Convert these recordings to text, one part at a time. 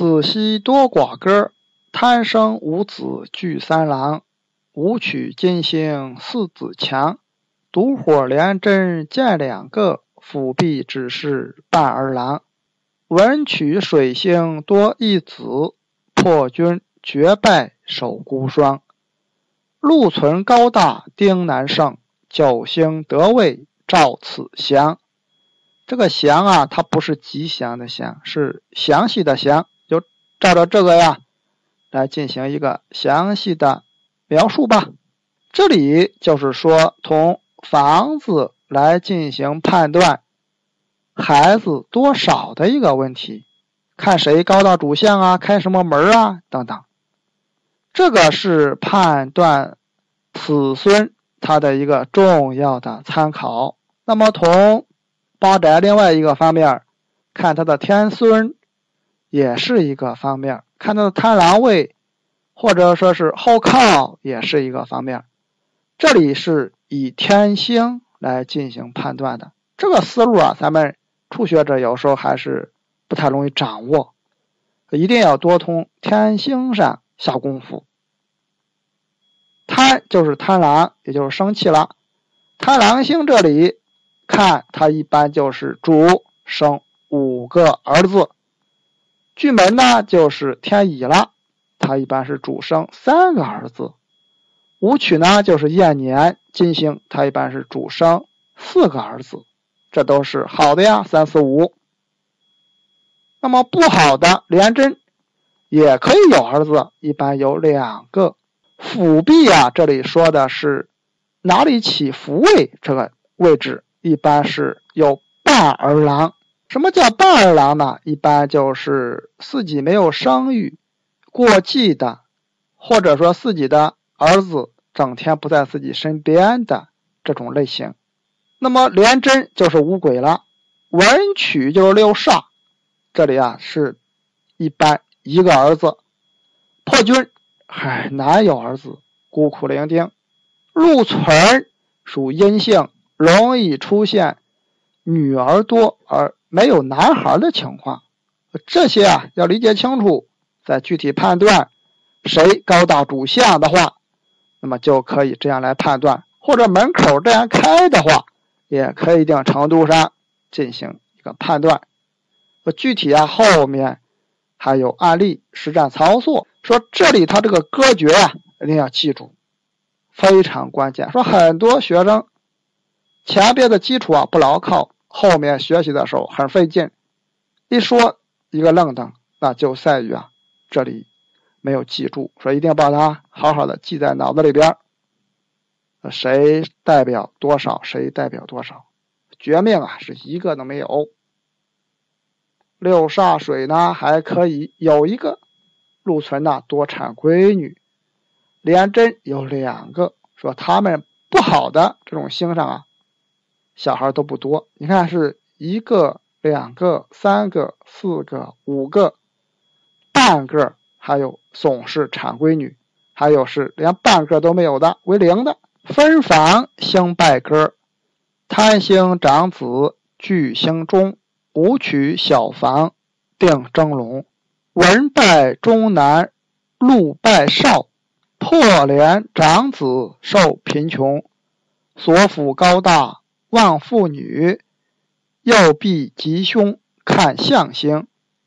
子兮多寡歌，贪生五子聚三郎。武曲金星四子强，独火连针见两个，辅弼只是半儿郎。文曲水星多一子，破军绝败守孤霜。禄存高大丁难胜，九星得位照此祥。这个祥啊，它不是吉祥的祥，是详细的祥，照着这个呀来进行一个详细的描述吧。这里就是说，从房子来进行判断孩子多少的一个问题，看谁高到主相啊，开什么门啊等等。这个是判断子孙他的一个重要的参考。那么从八宅另外一个方面看他的天孙，也是一个方面；看到的贪狼位，或者说是后靠，也是一个方面。这里是以天星来进行判断的，这个思路啊，咱们初学者有时候还是不太容易掌握，一定要多从天星上下功夫。贪就是贪狼，也就是生气了。贪狼星这里看，它一般就是主生五个儿子。巨门呢，就是天乙了，他一般是主生三个儿子。武曲呢，就是燕年金星，他一般是主生四个儿子，这都是好的呀，三四五。那么不好的廉贞也可以有儿子，一般有两个。辅弼啊，这里说的是哪里起伏位这个位置，一般是有半儿郎。什么叫半儿郎呢？一般就是自己没有生育过继的，或者说自己的儿子整天不在自己身边的这种类型。那么廉贞就是五鬼了，文曲就是六煞，这里啊是一般一个儿子，破军。唉，难有儿子，孤苦伶仃。禄存属阴性，容易出现女儿多而没有男孩的情况。这些啊要理解清楚，再具体判断谁高大主相的话，那么就可以这样来判断。或者门口这样开的话，也可以一定程度上进行一个判断。具体啊后面还有案例实战操作。说这里他这个歌诀啊，一定要记住，非常关键。说很多学生前边的基础啊不牢靠，后面学习的时候很费劲。一说一个愣登，那就在于啊这里没有记住。说一定要把它好好的记在脑子里边。谁代表多少？谁代表多少？绝命啊是一个都没有。六煞水呢还可以有一个。禄存呐多产闺女，廉贞有两个，说他们不好的这种星上啊，小孩都不多。你看是一个、两个、三个、四个、五个，半个，还有总是产闺女，还有是连半个都没有的，为零的。分房星败歌，贪星长子聚星中，武曲小房定蒸笼。文败中男，禄败少，破连长子受贫穷，所府高大望妇女，右臂吉凶看相星，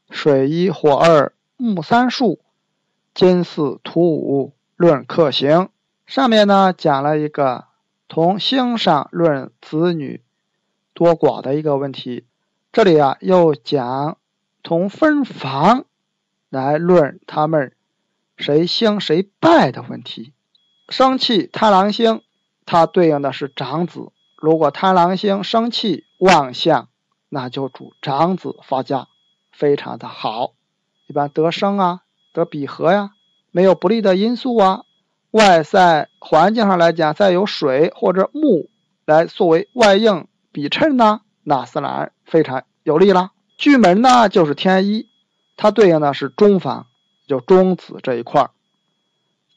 水一火二木三数，金四土五论克行。上面呢讲了一个从星上论子女多寡的一个问题，这里啊又讲从分房。来论他们谁兴谁败的问题。生气贪狼星，它对应的是长子。如果贪狼星生气旺相，那就主长子发家，非常的好。一般得生啊，得比合呀，没有不利的因素啊。外在环境上来讲，再有水或者木来作为外应比衬呢，那自然非常有利了。巨门呢，就是天一。它对应的是中房，就中子这一块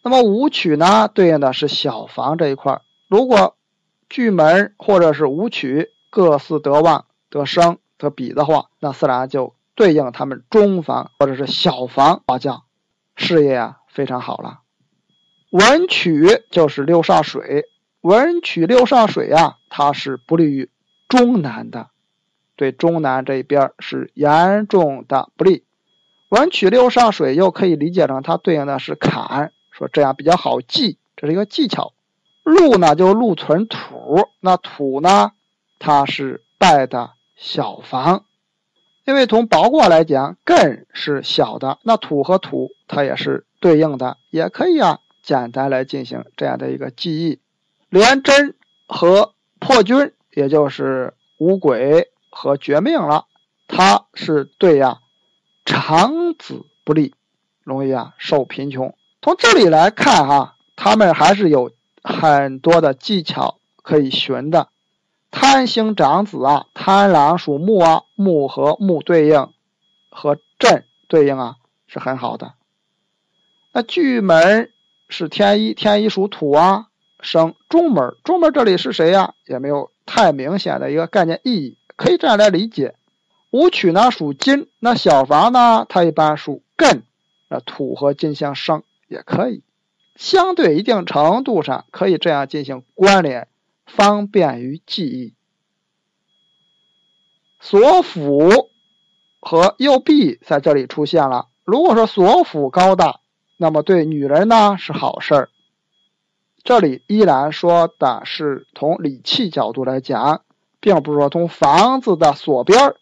那么武曲呢，对应的是小房这一块如果巨门或者是武曲各四得旺、得生、得比的话，那自然就对应他们中房或者是小房卦将，事业啊非常好了。文曲就是六煞水，文曲六煞水啊，它是不利于中南的，对中南这一边是严重的不利。文曲六煞水又可以理解成它对应的是坎，说这样比较好记，这是一个技巧。禄呢就禄存土，那土呢它是败的小房，因为从包卦来讲，艮是小的，那土和土它也是对应的，也可以啊简单来进行这样的一个记忆。连贞和破军，也就是五鬼和绝命了，它是对呀。长子不利，容易啊受贫穷。从这里来看哈，他们还是有很多的技巧可以寻的。贪星长子啊，贪狼属木啊，木和木对应，和震对应啊是很好的。那巨门是天一，天一属土啊，生中门，中门这里是谁呀？也没有太明显的一个概念意义，可以这样来理解。武曲呢属金，那小房呢，它一般属艮，那土和金相生也可以，相对一定程度上可以这样进行关联，方便于记忆。锁辅和右臂在这里出现了。如果说锁辅高大，那么对女人呢是好事儿。这里依然说的是从理气角度来讲，并不是说从房子的锁边儿。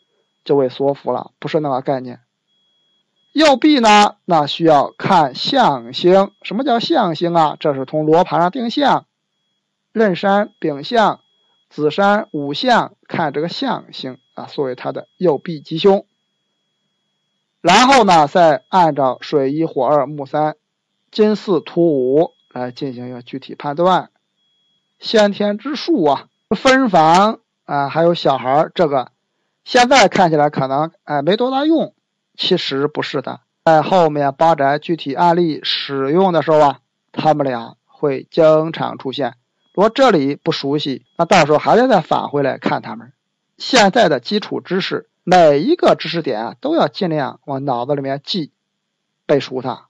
就为所辅了，不是那个概念。右臂呢，那需要看象星。什么叫象星啊？这是从罗盘上定向，壬山丙向、子山午向，看这个象星啊，作为它的右臂吉凶。然后呢，再按照水一火二木三金四土五来进行一个具体判断。先天之数啊，分房啊，还有小孩这个。现在看起来可能哎没多大用，其实不是的。在后面八宅具体案例使用的时候啊，他们俩会经常出现。如果这里不熟悉，那到时候还得再返回来看他们。现在的基础知识，每一个知识点，都要尽量往脑子里面记，背熟它。